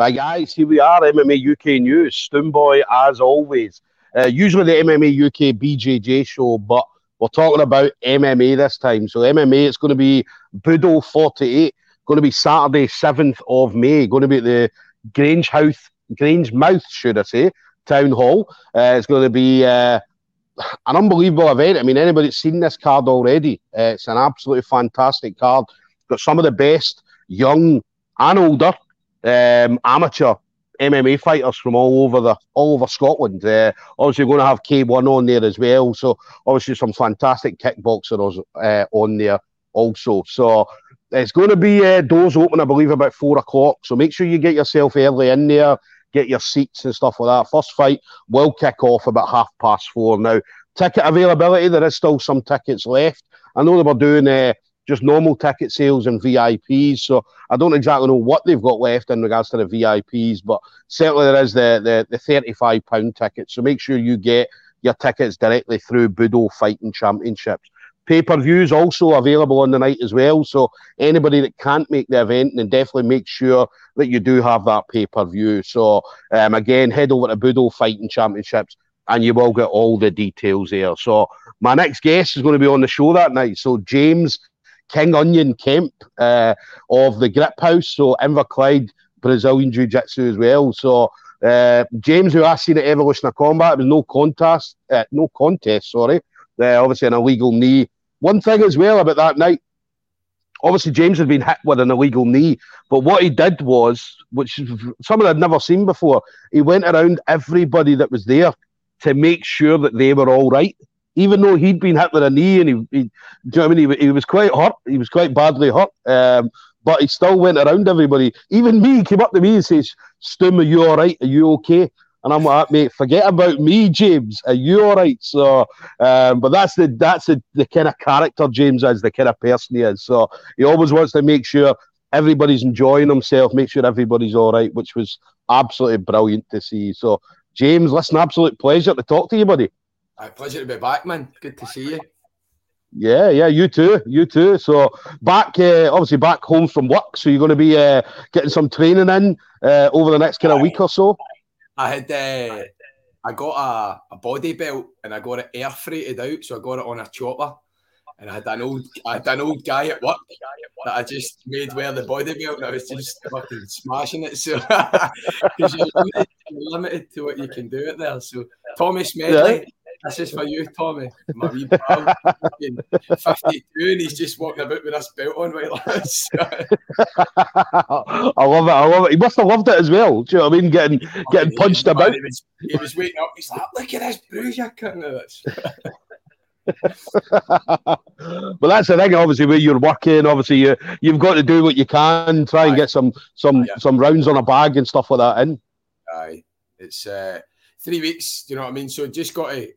So, guys, here we are, MMA UK News. Stoomboy, as always. Uh, usually the MMA UK BJJ show, but we're talking about MMA this time. So, MMA, it's going to be Budo 48, going to be Saturday, 7th of May, going to be at the Grange House, Grangemouth, should I say, Town Hall. Uh, it's going to be uh, an unbelievable event. I mean, anybody's seen this card already. Uh, it's an absolutely fantastic card. Got some of the best young and older um, amateur MMA fighters from all over the all over Scotland. Uh, obviously, going to have K1 on there as well. So obviously, some fantastic kickboxers uh, on there also. So it's going to be uh, doors open, I believe, about four o'clock. So make sure you get yourself early in there, get your seats and stuff like that. First fight will kick off about half past four. Now, ticket availability, there is still some tickets left. I know they were doing uh, just normal ticket sales and VIPs. So I don't exactly know what they've got left in regards to the VIPs, but certainly there is the the, the thirty-five pound ticket. So make sure you get your tickets directly through Budo Fighting Championships. Pay per views also available on the night as well. So anybody that can't make the event, then definitely make sure that you do have that pay per view. So um, again, head over to Budo Fighting Championships and you will get all the details there. So my next guest is going to be on the show that night. So James King Onion Kemp uh, of the Grip House, so Inverclyde Brazilian Jiu Jitsu as well. So uh, James, who I seen at Evolution of Combat, it was no contest, uh, no contest, sorry. Uh, obviously, an illegal knee. One thing as well about that night, obviously James had been hit with an illegal knee, but what he did was, which someone I'd never seen before, he went around everybody that was there to make sure that they were all right even though he'd been hit with a knee and he, he you know what I mean, he, he was quite hurt, he was quite badly hurt, um, but he still went around everybody. Even me, came up to me and says, Stum, are you all right? Are you okay? And I'm like, mate, forget about me, James. Are you all right? So, um, but that's the that's the, the kind of character James is, the kind of person he is. So he always wants to make sure everybody's enjoying himself, make sure everybody's all right, which was absolutely brilliant to see. So, James, listen, absolute pleasure to talk to you, buddy. A pleasure to be back, man. Good to see you. Yeah, yeah, you too, you too. So back, uh, obviously back home from work. So you're going to be uh, getting some training in uh, over the next kind of week or so. I had, uh, I got a, a body belt and I got it air freighted out, so I got it on a chopper. And I had an old, I had an old guy at work that I just made wear the body belt, and I was just fucking smashing it. So because you're, you're, limited to what you can do it there. So Thomas Medley. Yeah this is for you, Tommy. My wee pal, 52, and he's just walking about with this belt on, right. I love it. I love it. He must have loved it as well. Do you know what I mean? Getting oh, getting punched man, about. He was, he was waiting up. He's like, look at this bruise you're cutting this. but that's the thing, obviously, where you're working. Obviously, you you've got to do what you can, try and Aye. get some some Aye, some rounds on a bag and stuff like that in. Aye, it's uh, three weeks. Do you know what I mean? So just got to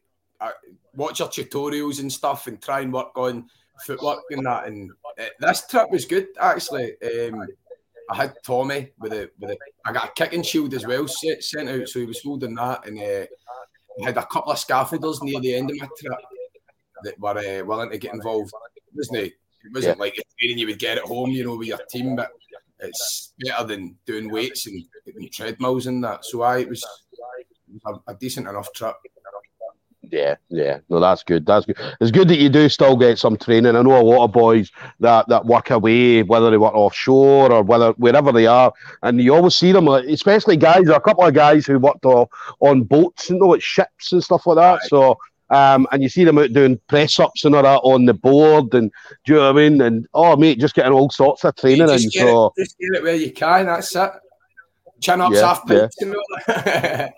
watch your tutorials and stuff and try and work on footwork and that. And uh, this trip was good actually. Um, I had Tommy with a with a I got a kicking shield as well sent, sent out, so he was holding that, and uh, I had a couple of scaffolders near the end of my trip that were uh, willing to get involved. It wasn't it? It wasn't yeah. like a training you would get at home, you know, with your team, but it's better than doing weights and, and treadmills and that. So I was, it was a, a decent enough trip. Yeah, yeah. No, that's good. That's good. It's good that you do still get some training. I know a lot of boys that, that work away, whether they work offshore or whether wherever they are, and you always see them, especially guys. There are a couple of guys who worked on, on boats, you know, at ships and stuff like that. Right. So. Um, and you see them out doing press ups and all that on the board, and do you know what I mean? And oh, mate, just getting all sorts of training in. So it, just get it where you can. That's it chin ups, yeah, half pints, yeah.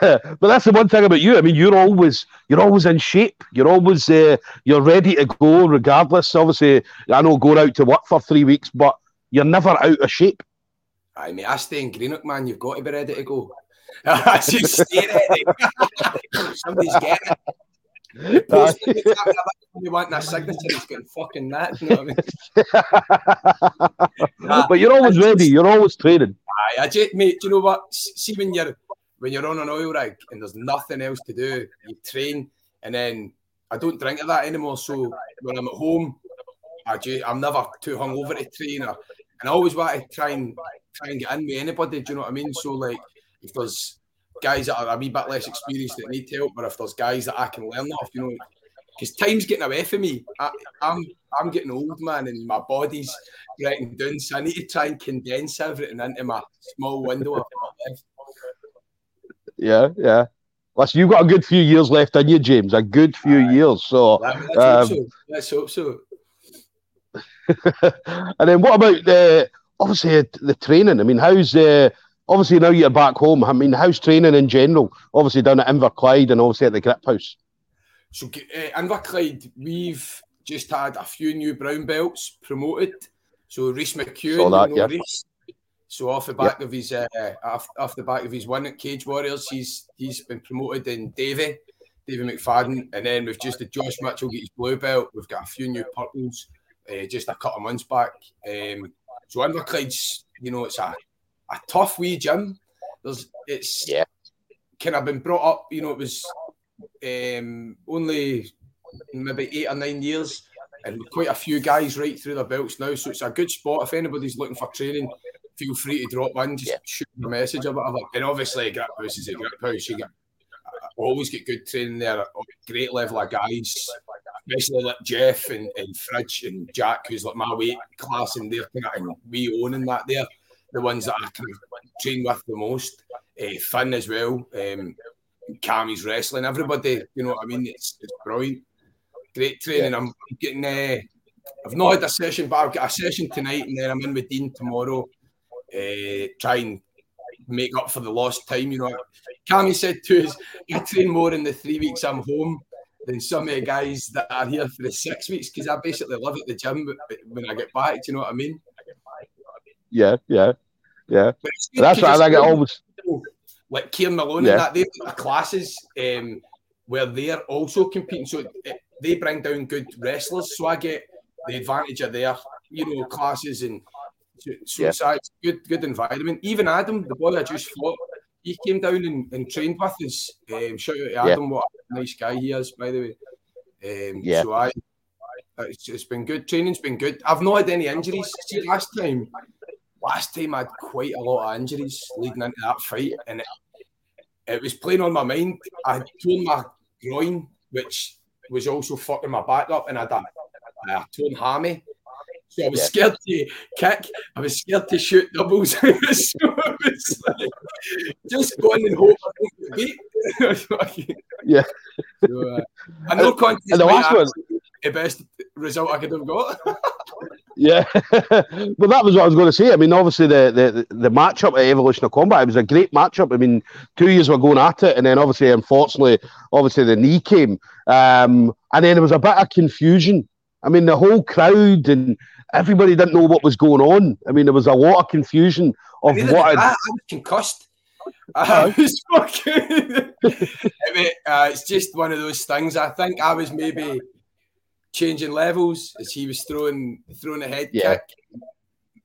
but that's the one thing about you. I mean, you're always you're always in shape. You're always uh, you're ready to go, regardless. Obviously, I know going out to work for three weeks, but you're never out of shape. I mean, I stay in Greenock, man. You've got to be ready to go. I just stay ready. Somebody's getting it you want that signature, he's getting fucking that. You know I mean? but you're always ready. You're always training. Aye, I just, mate. Do you know what? See when you're when you're on an oil rig and there's nothing else to do, you train, and then I don't drink of that anymore. So when I'm at home, I just, I'm never too hungover to train. Or and I always want to try and try and get in with anybody. Do you know what I mean? So like, if there's guys that are a wee bit less experienced that need help, or if there's guys that I can learn off, you know, because time's getting away from me. I, am I'm, I'm getting old, man, and my body's getting down. So I need to try and condense everything into my small window of life. Yeah, yeah. Listen, you've got a good few years left in you, James. A good few years. So let's, um, hope so. let's hope so. and then what about the obviously the training? I mean, how's uh, obviously now you're back home. I mean, how's training in general? Obviously down at Inverclyde and obviously at the Grip House. So uh, Inverclyde, we've just had a few new brown belts promoted. So Reese McEwen, that, you know, yeah. Reese, so off the back yep. of his uh, off, off the back of his win at Cage Warriors, he's he's been promoted in Davy, Davy McFadden, and then we've just had Josh Mitchell get his blue belt. We've got a few new purples uh, just a couple of months back. Um, so Inverclyde's, you know, it's a, a tough wee gym. There's it's yeah. kind of been brought up, you know, it was um, only maybe eight or nine years and quite a few guys right through their belts now. So it's a good spot if anybody's looking for training feel free to drop in, just yeah. shoot a message or whatever. And obviously, a Grip House is a Grip House. You get always get good training there, great level of guys, especially like Jeff and, and Fridge and Jack, who's like my weight class, and they're kind of and we owning that there. The ones that I train with the most. Uh, Finn as well. Um, Cammy's wrestling. Everybody, you know what I mean? It's, it's brilliant. Great training. I'm getting. Uh, I've not had a session, but I've got a session tonight, and then I'm in with Dean tomorrow uh, try and make up for the lost time. You know, Cammy said to us, I train more in the three weeks I'm home than some of the guys that are here for the six weeks because I basically live at the gym when I get back. Do you know what I mean? Yeah, yeah, yeah. That's what I. It always like Kieran Malone yeah. and that they've classes um, where they're also competing, so it, they bring down good wrestlers. So I get the advantage of their you know classes and suicide, yeah. good good environment. Even Adam, the boy I just fought, he came down and, and trained with us. Um, shout out to Adam, yeah. what a nice guy he is, by the way. Um, yeah. So I, it's, it's been good. Training's been good. I've not had any injuries. See, last time, last time I had quite a lot of injuries leading into that fight, and it, it was playing on my mind. I had torn my groin, which was also fucking my back up, and I had a, a torn hammy. So I was scared to kick. I was scared to shoot doubles. so was like, just going in and hope I don't beat. yeah. So, uh, I know contest and the last one, the best result I could have got. yeah, but that was what I was going to say. I mean, obviously the the the matchup at Evolution of Combat it was a great matchup. I mean, two years were going at it, and then obviously, unfortunately, obviously the knee came, um, and then there was a bit of confusion. I mean, the whole crowd and everybody didn't know what was going on. I mean, there was a lot of confusion of I what. I, I was concussed. I was fucking. I mean, uh, it's just one of those things. I think I was maybe changing levels as he was throwing throwing a head yeah. kick.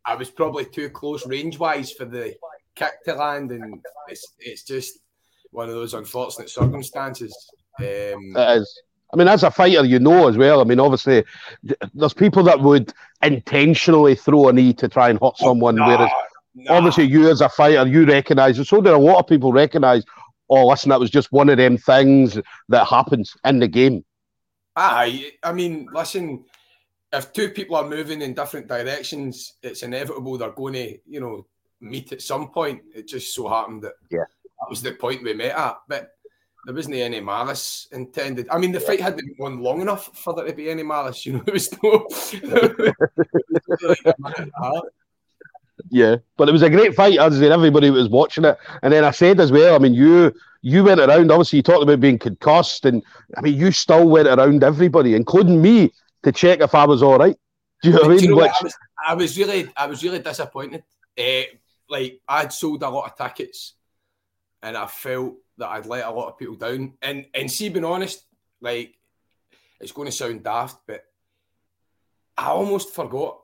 I was probably too close range wise for the kick to land, and it's it's just one of those unfortunate circumstances. Um, it is. I mean, as a fighter, you know as well. I mean, obviously, there's people that would intentionally throw a knee to try and hurt someone, nah, whereas nah. obviously you as a fighter, you recognise it. So do a lot of people recognise, oh, listen, that was just one of them things that happens in the game. Aye, I mean, listen, if two people are moving in different directions, it's inevitable they're going to, you know, meet at some point. It just so happened that yeah. that was the point we met at. But there wasn't any malice intended. I mean, the fight hadn't gone long enough for there to be any malice. You know, it was no. yeah, but it was a great fight. As in everybody was watching it, and then I said as well. I mean, you you went around. Obviously, you talked about being concussed, and I mean, you still went around everybody, including me, to check if I was all right. Do you know what I mean? You know Which... I, was, I was really, I was really disappointed. Uh, like I'd sold a lot of tickets, and I felt that I'd let a lot of people down. And and see, being honest, like it's going to sound daft, but I almost forgot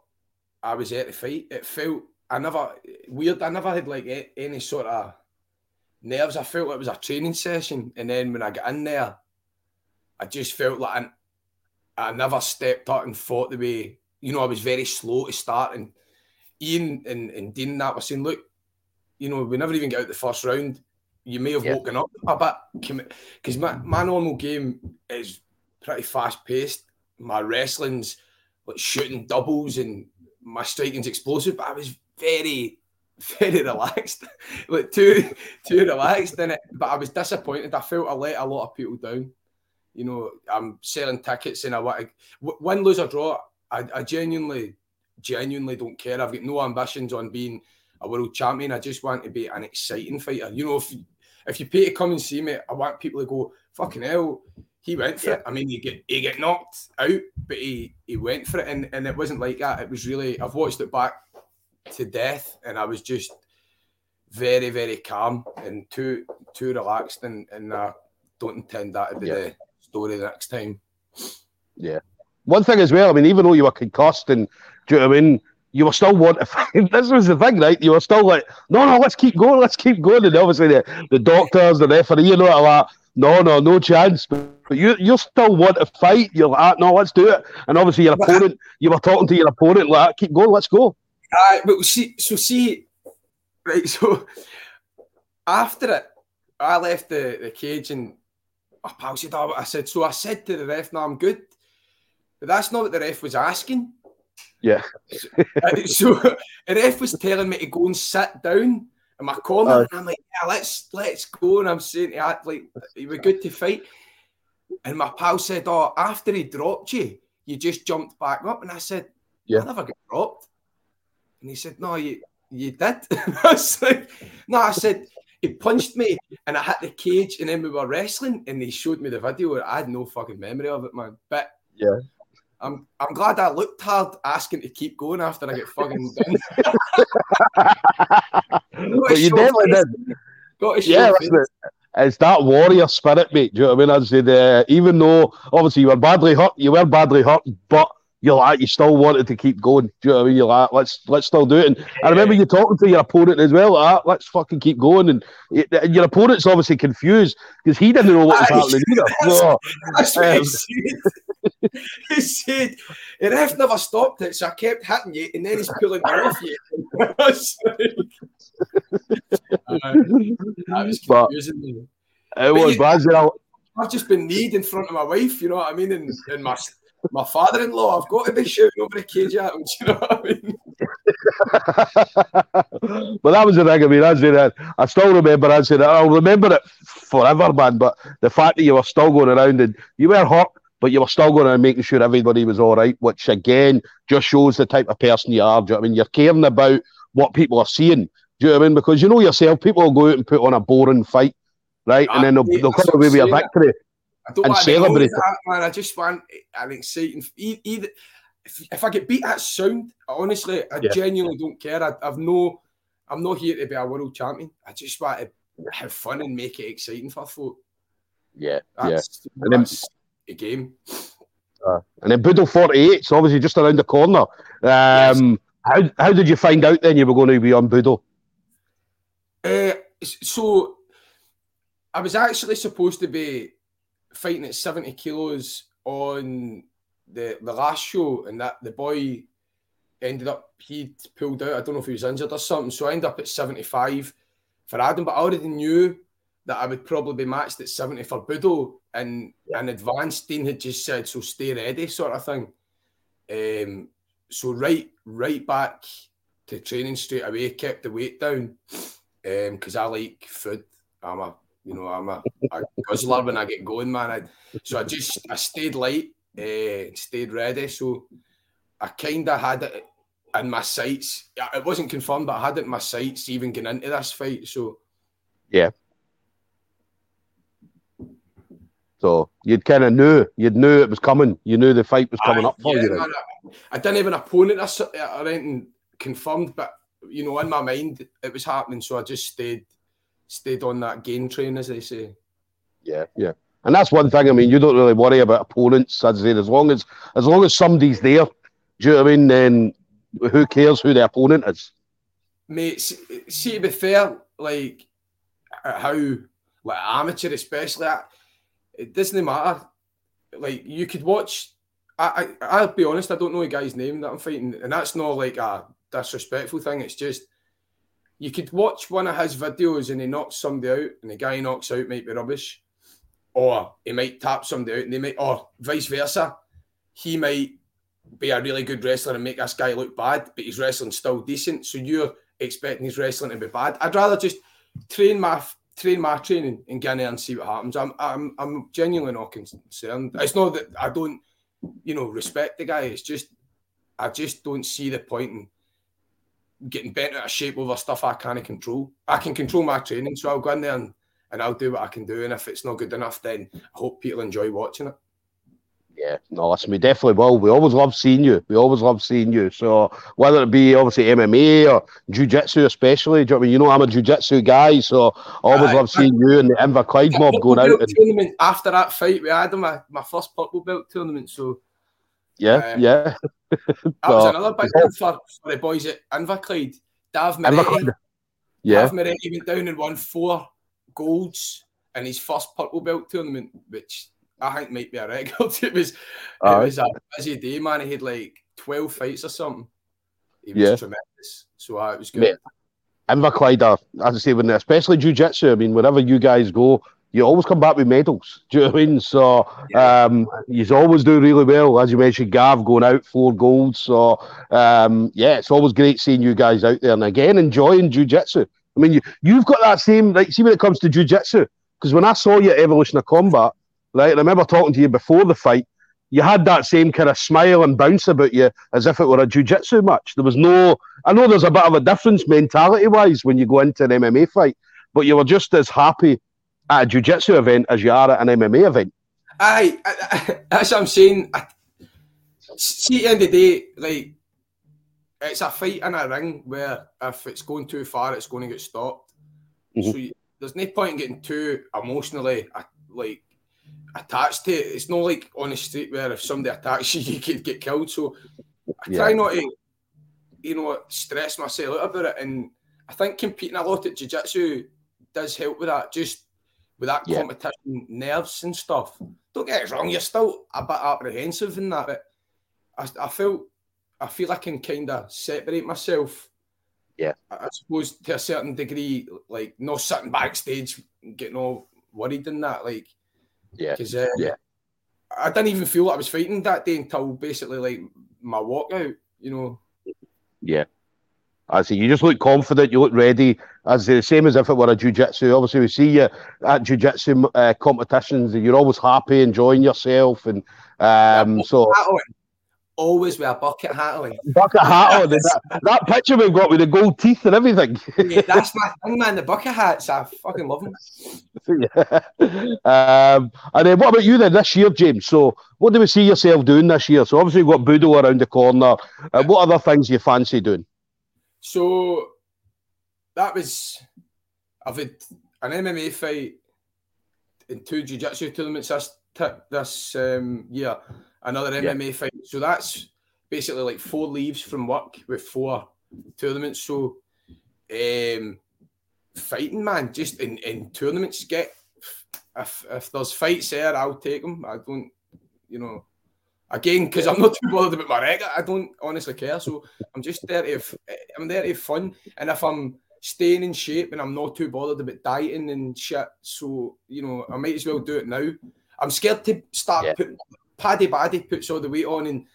I was at the fight. It felt I never weird. I never had like any sort of nerves. I felt it was a training session, and then when I got in there, I just felt like I, I never stepped up and fought the way. You know, I was very slow to start, and Ian and, and Dean and that were saying, look, you know, we never even get out the first round. You may have yeah. woken up a bit because my, my normal game is pretty fast paced. My wrestling's like shooting doubles and my striking's explosive, but I was very, very relaxed, like too, too relaxed in it. But I was disappointed. I felt I let a lot of people down. You know, I'm selling tickets and I want to win, lose or draw. I, I genuinely, genuinely don't care. I've got no ambitions on being a world champion. I just want to be an exciting fighter. You know, if if you pay to come and see me, I want people to go, fucking hell, he went for yeah. it. I mean, he get he get knocked out, but he he went for it, and and it wasn't like that. It was really I've watched it back to death, and I was just very very calm and too too relaxed, and and I don't intend that to be yeah. the story the next time. Yeah. One thing as well, I mean, even though you were concussed and do you know what I mean? You were still wanting to fight. This was the thing, right? You were still like, no, no, let's keep going, let's keep going. And obviously the, the doctors, the referee, you know, like, no, no, no chance. But you you still want to fight. You're like, ah, no, let's do it. And obviously your opponent, you were talking to your opponent like, keep going, let's go. Uh, but see, so see, right, so after it, I left the, the cage and my pal said, oh, I said, so I said to the ref, no, I'm good. But that's not what the ref was asking. Yeah. so, so the ref was telling me to go and sit down in my corner. Uh, and I'm like, yeah, let's let's go. And I'm saying to act like you were good to fight. And my pal said, Oh, after he dropped you, you just jumped back up. And I said, Yeah, I never got dropped. And he said, No, you you did. I was like, No, I said, he punched me and I hit the cage and then we were wrestling and he showed me the video. I had no fucking memory of it, man. But yeah. I'm I'm glad I looked hard asking to keep going after I get fucking done. but you definitely did. Yeah, it's that warrior spirit, mate. Do you know what I mean? I said, uh, even though obviously you were badly hurt, you were badly hurt, but you're like you still wanted to keep going. Do you know what I mean? You're like, let's let's still do it. And. I remember you talking to your opponent as well. Like, ah, let's fucking keep going. And, and your opponent's obviously confused because he didn't know what was happening either. That's, what um, he said. he said, the ref never stopped it, so I kept hitting you, and then he's pulling me off you. uh, that was confusing. But it was bad. I've just been kneed in front of my wife, you know what I mean? And, and my my father-in-law, I've got to be shooting over a cage at him. Do you know what I mean? but that was the thing. I mean, that. I still remember. I said I'll remember it forever, man. But the fact that you were still going around and you were hurt, but you were still going around making sure everybody was all right, which again just shows the type of person you are. Do you know I mean? You're caring about what people are seeing. Do you know what I mean? Because you know yourself, people will go out and put on a boring fight, right? and then they'll, ah, they'll come away with a victory. I don't and want celebrate that, man. I just want an exciting. Either if, if I get beat at sound, honestly, I yeah. genuinely don't care. I, have no, I'm not here to be a world champion. I just want to have fun and make it exciting for folk. Yeah, that's, yeah. And then, a game. Uh, and then Budo 48, it's obviously just around the corner. Um, yes. How how did you find out then you were going to be on Budo? Uh, so I was actually supposed to be fighting at 70 kilos on the the last show, and that the boy ended up he pulled out. I don't know if he was injured or something. So I ended up at 75 for Adam, but I already knew that I would probably be matched at 70 for Budo. And yeah. in advance, Dean had just said, so stay ready, sort of thing. Um, so right, right back to training straight away, kept the weight down um because um, I like food. I'm a you know, I'm a, a guzzler when I get going, man. I, so I just I stayed light, uh, stayed ready. So I kind of had it in my sights. It wasn't confirmed, but I had it in my sights even getting into this fight. So yeah. So you'd kind of knew, you'd knew it was coming. You knew the fight was coming I, up for yeah, you. Man, I, I, didn't have an opponent or anything confirmed, but you know, in my mind, it was happening. So I just stayed stayed on that game train, as they say. Yeah, yeah. And that's one thing. I mean, you don't really worry about opponents. I'd say as long as as long as somebody's there, do you know what I mean? Then who cares who the opponent is? Mate, see, to be fair, like how like amateur, especially, it doesn't matter. Like you could watch. I, I I'll be honest, I don't know a guy's name that I'm fighting, and that's not like a disrespectful thing. It's just you could watch one of his videos and he knocks somebody out, and the guy knocks out might be rubbish, or he might tap somebody out, and they might, or vice versa. He might be a really good wrestler and make this guy look bad, but his wrestling's still decent. So you're expecting his wrestling to be bad. I'd rather just train my train my training in there and see what happens. I'm I'm I'm genuinely not concerned. It's not that I don't, you know, respect the guy. It's just I just don't see the point in getting bent out of shape over stuff I can't control. I can control my training, so I'll go in there and, and I'll do what I can do. And if it's not good enough, then I hope people enjoy watching it. Yeah, no, listen, we definitely will. We always love seeing you. We always love seeing you. So whether it be obviously MMA or jiu-jitsu especially, do you know, I mean? you know I'm a jiu-jitsu guy, so I always love seeing you and the Inverclyde mob going out. And... Tournament after that fight, we had my, my first purple belt tournament, so yeah, uh, yeah. that was another big one for, for the boys at Inverclyde. Dav Moretti. Yeah. Dav Moretti went down and won four golds in his first purple belt tournament, which I think might be a record. It was uh, it was a busy day, man. He had like twelve fights or something. He was yeah. tremendous. So uh, it was good. Mate, Inverclyde, as I say, when especially jiu-jitsu, I mean, wherever you guys go, you always come back with medals. Do you know what I mean? So um, you always do really well. As you mentioned, Gav going out four golds. So um, yeah, it's always great seeing you guys out there and again enjoying jiu-jitsu. I mean, you, you've got that same, like, see when it comes to jiu-jitsu, because when I saw your Evolution of Combat, right, I remember talking to you before the fight, you had that same kind of smile and bounce about you as if it were a jiu-jitsu match. There was no, I know there's a bit of a difference mentality-wise when you go into an MMA fight, but you were just as happy at a jiu-jitsu event as you are at an MMA event. Aye, I, I, that's what I'm saying. I, see, at the end of the day, like it's a fight in a ring where if it's going too far, it's going to get stopped. Mm-hmm. So you, there's no point in getting too emotionally like attached to it. It's not like on the street where if somebody attacks you, you could get killed. So I try yeah. not to, you know, stress myself out about it. And I think competing a lot at jiu-jitsu does help with that. Just with that yeah. competition nerves and stuff. Don't get it wrong, you're still a bit apprehensive in that, but I, I feel I feel I can kind of separate myself. Yeah, I, I, suppose to a certain degree, like not sitting backstage, getting all worried in that, like yeah, because uh, yeah, I didn't even feel like I was fighting that day until basically like my walkout, you know. Yeah, I see. You just look confident. You look ready. As the same as if it were a jiu-jitsu. Obviously, we see you at jiu-jitsu uh, competitions, and you're always happy, enjoying yourself, and um, yeah, so. Always with a bucket hat on. Bucket hat on. that, that picture we've got with the gold teeth and everything. yeah, that's my thing, man. The bucket hats, I fucking love them. yeah. Um, and then what about you then this year, James? So, what do we see yourself doing this year? So, obviously, we've got Budo around the corner. Uh, what other things you fancy doing? So that was I've had an MMA fight in two jiu-jitsu tournaments this this um, year, another yeah. MMA fight. So that's basically like four leaves from work with four tournaments. So um, fighting man, just in, in tournaments, get if if there's fights there, I'll take them. I don't, you know, again because I'm not too bothered about my record. I don't honestly care. So I'm just there to I'm there to have fun, and if I'm staying in shape and I'm not too bothered about dieting and shit, so you know I might as well do it now. I'm scared to start yeah. putting Paddy Baddy puts all the weight on and.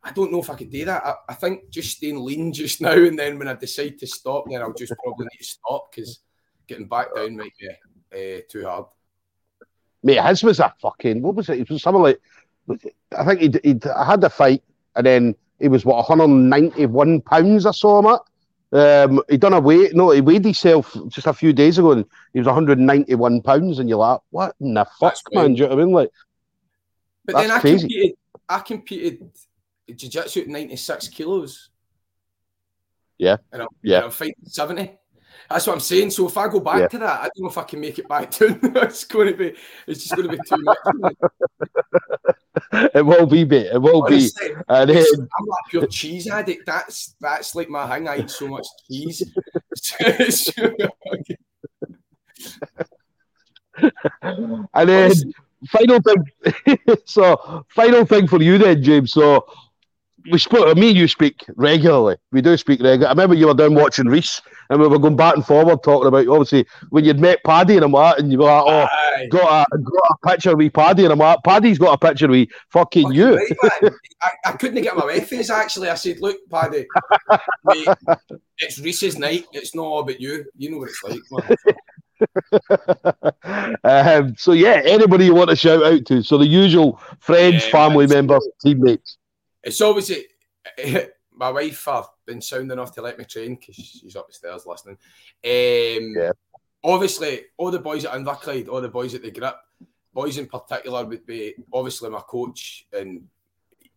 I don't know if I could do that. I, I, think just staying lean just now, and then when I decide to stop, then I'll just probably need to stop because getting back down might be uh, too hard. Mate, his was a fucking what was it? It was something like I think he'd, he'd had the fight and then he was what 191 pounds I saw him at. Um, he done a weight. No, he weighed himself just a few days ago, and he was 191 pounds. And you're like, what in the fuck, man? Do you know what I mean? Like, but then I crazy. competed. I competed jiu-jitsu at 96 kilos. Yeah, and I'm, yeah. And I'm fighting 70. That's what I'm saying. So if I go back yeah. to that, I don't know if I can make it back to. it's going to be. It's just going to be too much. it will be, mate. It will Honestly, be. And then... I'm like pure cheese addict. That's that's like my thing. I eat so much cheese. and then final thing. so final thing for you then, James. So we spoke. Me and you speak regularly. We do speak regularly. I remember you were down watching Reese, and we were going back and forward talking about obviously when you'd met Paddy and I'm like, and you were like, oh, Aye. got a got a picture with Paddy, and I'm like, Paddy's got a picture with fucking, fucking you. Right, I, I, couldn't get my reference actually. I said, look, Paddy, mate, it's Reese's night. It's not all about you. You know what it's like. um, so yeah, anybody you want to shout out to? So the usual friends, yeah, family members, teammates. It's obviously my wife have been sound enough to let me train because she's upstairs listening. Um, yeah. Obviously, all the boys at Inverclyde, all the boys at the grip, boys in particular would be obviously my coach and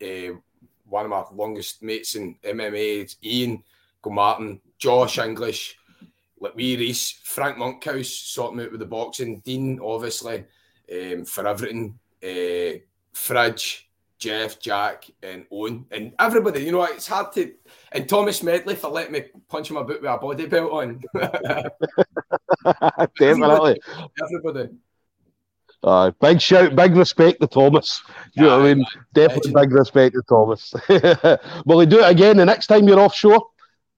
uh, one of my longest mates in MMA, Ian Martin, Josh English, like we Reese, Frank Monkhouse sorting out with the boxing, Dean obviously um, for everything, uh, Fridge, Jeff, Jack, and Owen, and everybody. You know, it's hard to. And Thomas Medley for letting me punch him about with a body belt on. Definitely. Everybody. Uh, big shout, big respect to Thomas. You yeah, know what I mean? Definitely big respect to Thomas. Will he do it again the next time you're offshore?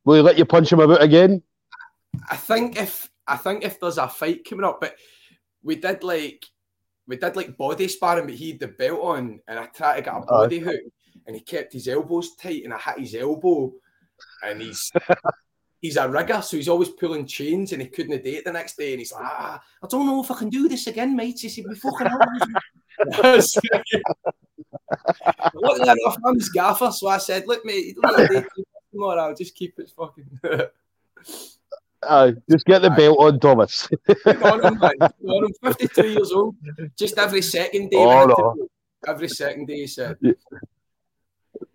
Will he let you punch him about again? I think if I think if there's a fight coming up, but we did like we did like body sparring, but he had the belt on, and I tried to get a body hook, and he kept his elbows tight, and I hit his elbow, and he's he's a rigger, so he's always pulling chains, and he couldn't date the next day, and he's like, ah, I don't know if I can do this again, mate. He said, "We fucking hell." Look, I'm his gaffer, so I said, "Look, mate, tomorrow, I'll just keep it fucking." Uh, just get the belt on, Thomas. on him. On him. 52 years old. Just every second day. Oh, no. Every second day, said.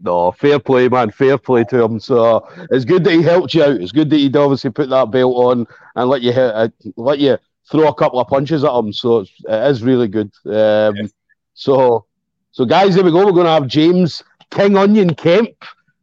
No, fair play, man. Fair play to him. So it's good that he helped you out. It's good that he'd obviously put that belt on and let you hit, uh, let you throw a couple of punches at him. So it's, it is really good. Um. So, so guys, there we go. We're going to have James King Onion Kemp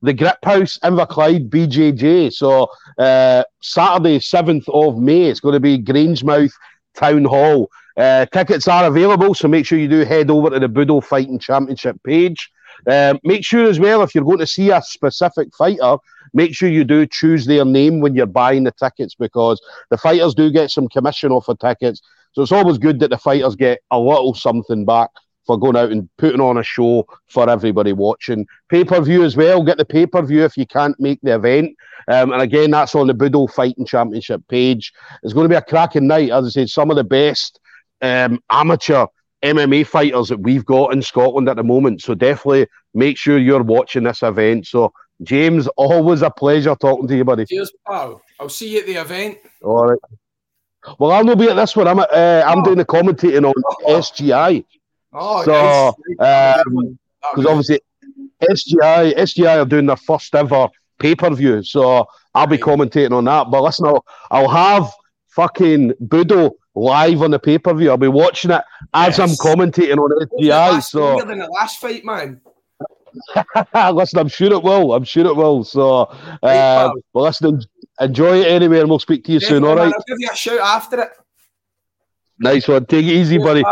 the Grip House, Inverclyde, BJJ. So uh, Saturday, 7th of May, it's going to be Grangemouth Town Hall. Uh, tickets are available, so make sure you do head over to the Budo Fighting Championship page. Um, make sure as well, if you're going to see a specific fighter, make sure you do choose their name when you're buying the tickets because the fighters do get some commission off of tickets. So it's always good that the fighters get a little something back for going out and putting on a show for everybody watching. Pay per view as well. Get the pay per view if you can't make the event. Um, and again, that's on the Budo Fighting Championship page. It's going to be a cracking night. As I said, some of the best um, amateur MMA fighters that we've got in Scotland at the moment. So definitely make sure you're watching this event. So, James, always a pleasure talking to you, buddy. Cheers, pal. I'll see you at the event. All right. Well, I'll not be at this one. I'm, uh, I'm oh. doing the commentating on oh. SGI. Oh, so, because um, obviously SGI, SGI are doing their first ever pay per view, so I'll be commentating on that. But listen, I'll, I'll have fucking Budo live on the pay per view. I'll be watching it as yes. I'm commentating on SGI. So than the last fight, man. listen, I'm sure it will. I'm sure it will. So, uh, well, listen, enjoy it anyway, and we'll speak to you Definitely, soon. All right. Man, I'll give you a shout after it. Nice one. Take it easy, buddy.